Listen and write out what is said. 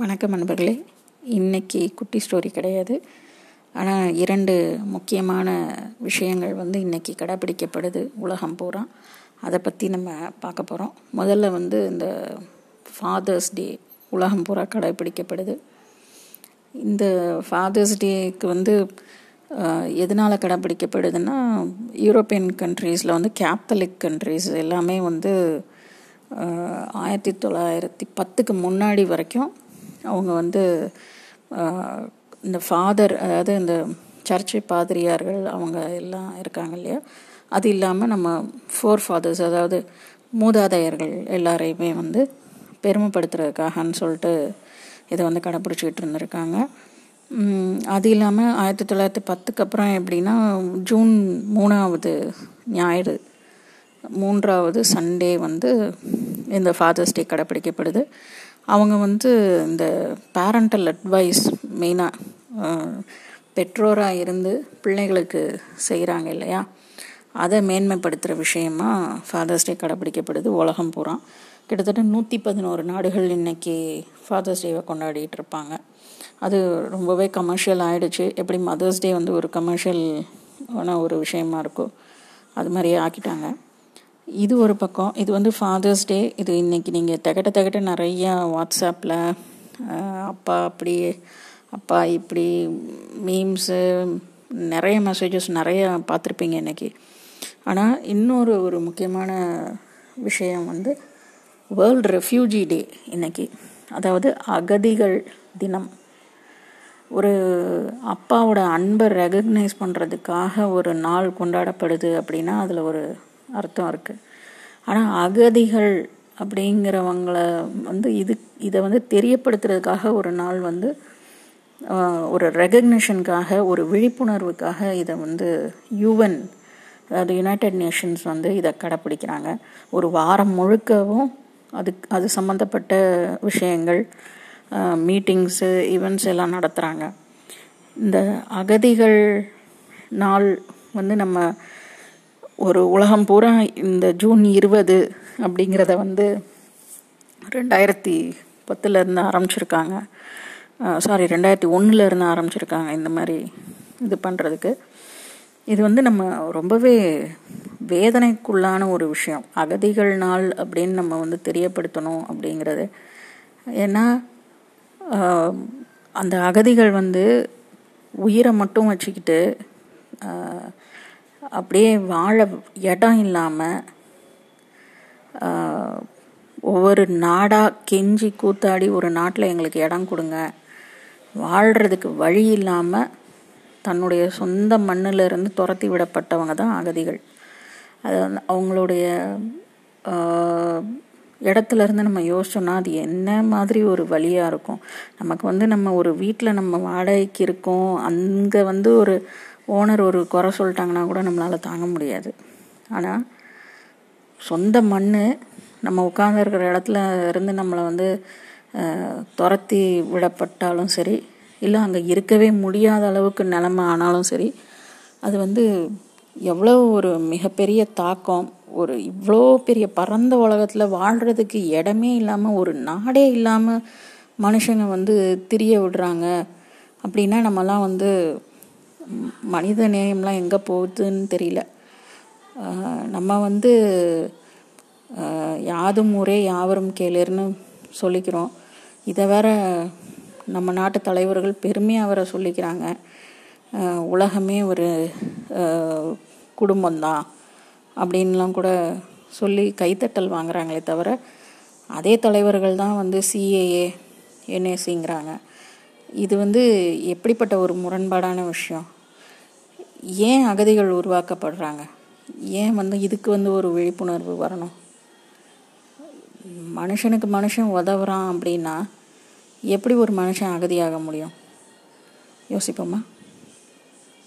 வணக்கம் நண்பர்களே. இன்னைக்கு குட்டி ஸ்டோரி கிடையாது. ஆனால் இரண்டு முக்கியமான விஷயங்கள் வந்து இன்னைக்கு கடைப்பிடிக்கப்படுது. உலகம் பூரா. அதை பற்றி நம்ம பார்க்க போகிறோம் முதல்ல வந்து இந்த ஃபாதர்ஸ் டே உலகம் பூரா கடைப்பிடிக்கப்படுது. இந்த ஃபாதர்ஸ் டேக்கு வந்து எதனால் கடைப்பிடிக்கப்படுதுன்னா யூரோப்பியன் கண்ட்ரீஸில் வந்து கேத்தலிக் கண்ட்ரீஸ் எல்லாமே வந்து ஆயிரத்தி தொள்ளாயிரத்தி பத்துக்கு முன்னாடி வரைக்கும் அவங்க வந்து இந்த ஃபாதர் அதாவது இந்த சர்ச்சை பாதிரியார்கள் அவங்க எல்லாம் இருக்காங்க இல்லையா? அது இல்லாமல் நம்ம ஃபோர் ஃபாதர்ஸ் அதாவது மூதாதையர்கள் எல்லாரையுமே வந்து பெருமைப்படுத்துறதுக்காகன்னு சொல்லிட்டு இதை வந்து கடைப்பிடிச்சிக்கிட்டு இருந்திருக்காங்க. அது இல்லாமல் ஆயிரத்தி தொள்ளாயிரத்தி பத்துக்கு அப்புறம் எப்படின்னா ஜூன் மூணாவது ஞாயிறு மூன்றாவது சண்டே வந்து இந்த ஃபாதர்ஸ் டே கடைப்பிடிக்கப்படுது அவங்க வந்து இந்த பேரண்டல் அட்வைஸ் மெயினாக பெற்றோராக இருந்து பிள்ளைகளுக்கு செய்கிறாங்க இல்லையா? அதை மேன்மைப்படுத்துகிற விஷயமா ஃபாதர்ஸ் டே கடைப்பிடிக்கப்படுது உலகம் பூரா. கிட்டத்தட்ட நூற்றி பதினோரு நாடுகள் இன்னைக்கு ஃபாதர்ஸ் டேவை கொண்டாடிட்டு இருப்பாங்க. அது ரொம்பவே கமர்ஷியல் ஆகிடுச்சு எப்படி மதர்ஸ் டே வந்து ஒரு கமர்ஷியல் ஆன ஒரு விஷயமா இருக்கோ அது மாதிரியே ஆக்கிட்டாங்க. இது ஒரு பக்கம். இது வந்து ஃபாதர்ஸ் டே இது இன்றைக்கி நீங்கள் தகட்ட தகட்ட நிறையா வாட்ஸ்அப்பில் அப்பா அப்படி அப்பா இப்படி மீம்ஸு நிறைய மெசேஜஸ் நிறைய பார்த்துருப்பீங்க இன்னைக்கு. ஆனால் இன்னொரு ஒரு முக்கியமான விஷயம் வந்து வேர்ல்டு ரெஃப்யூஜி டே இன்னைக்கு. அதாவது அகதிகள் தினம். ஒரு அப்பாவோட அன்பை ரெகக்னைஸ் பண்ணுறதுக்காக ஒரு நாள் கொண்டாடப்படுது அப்படின்னா அதில் ஒரு அர்த்தம் இருக்குது ஆனால் அகதிகள் அப்படிங்கிறவங்கள வந்து இது இதை வந்து தெரியப்படுத்துறதுக்காக ஒரு நாள் வந்து ஒரு ரெகக்னிஷனுக்காக ஒரு விழிப்புணர்வுக்காக இதை வந்து யூஎன் அதாவது யுனைடெட் நேஷன்ஸ் வந்து இதை கடைப்பிடிக்கிறாங்க. ஒரு வாரம் முழுக்கவும் அது அது சம்மந்தப்பட்ட விஷயங்கள் மீட்டிங்ஸு ஈவெண்ட்ஸ் எல்லாம் நடத்துகிறாங்க இந்த அகதிகள் நாள் வந்து நம்ம ஒரு உலகம் பூரா இந்த ஜூன் இருபது அப்படிங்கிறத வந்து ரெண்டாயிரத்தி பத்துலேருந்து ஆரம்பிச்சிருக்காங்க. சாரி ரெண்டாயிரத்தி ஒன்றுலேருந்து ஆரம்பிச்சிருக்காங்க இந்த மாதிரி இது பண்ணுறதுக்கு இது வந்து நம்ம ரொம்பவே வேதனைக்குள்ளான ஒரு விஷயம். அகதிகள் நாள் அப்படின்னு நம்ம வந்து தெரியப்படுத்தணும் அப்படிங்கிறது. ஏன்னா அந்த அகதிகள் வந்து உயிரை மட்டும் வச்சுக்கிட்டு அப்படியே வாழ இடம் இல்லாமல் ஒவ்வொரு நாடாக கெஞ்சி கூத்தாடி ஒரு நாட்டில் எங்களுக்கு இடம் கொடுங்க. வாழ்கிறதுக்கு வழி இல்லாமல் தன்னுடைய சொந்த மண்ணிலிருந்து துரத்தி விடப்பட்டவங்க தான் அகதிகள். அது வந்து அவங்களுடைய இடத்துலேருந்து இடத்துல இருந்து நம்ம யோசிச்சோம்னா அது என்ன மாதிரி ஒரு வழியாக இருக்கும். நமக்கு வந்து நம்ம ஒரு வீட்டில் நம்ம வாடகைக்கு இருக்கோம். அங்கே வந்து ஒரு ஓனர் ஒரு குறை சொல்லிட்டாங்கன்னா கூட நம்மளால் தாங்க முடியாது. ஆனால் சொந்த மண் நம்ம உட்கார்ந்துருக்கிற இடத்துல இருந்து நம்மளை வந்து துரத்தி விடப்பட்டாலும் சரி இல்லை அங்கே இருக்கவே முடியாத அளவுக்கு நிலமை ஆனாலும் சரி அது வந்து எவ்வளோ ஒரு மிகப்பெரிய தாக்கம் ஒரு இவ்வளோ பெரிய பரந்த உலகத்தில் வாழ்கிறதுக்கு இடமே இல்லாமல் ஒரு நாடே இல்லாமல் மனுஷங்க வந்து திரிய விடுறாங்க. அப்படின்னா நம்மலாம் வந்து மனித நேயம்லாம் எங்கே போகுதுன்னு தெரியல. நம்ம வந்து யாதும் ஊரே யாவரும் கேளுன்னு சொல்லிக்கிறோம். இதை வேற நம்ம நாட்டு தலைவர்கள் பெருமையாக வர சொல்லிக்கிறாங்க. உலகமே ஒரு குடும்பம்தான் அப்படின்லாம் கூட சொல்லி கைத்தட்டல் வாங்குறாங்களே தவிர அதே தலைவர்கள் தான் வந்து சிஏஏ என்ஏசிங்கிறாங்க இது வந்து எப்படிப்பட்ட ஒரு முரண்பாடான விஷயம்? ஏன் அகதிகள் உருவாக்கப்படுறாங்க? ஏன் வந்து இதுக்கு வந்து ஒரு விழிப்புணர்வு வரணும்? மனுஷனுக்கு மனுஷன் உதவுறான் அப்படின்னா எப்படி ஒரு மனுஷன் அகதியாக முடியும்? யோசிப்போமா?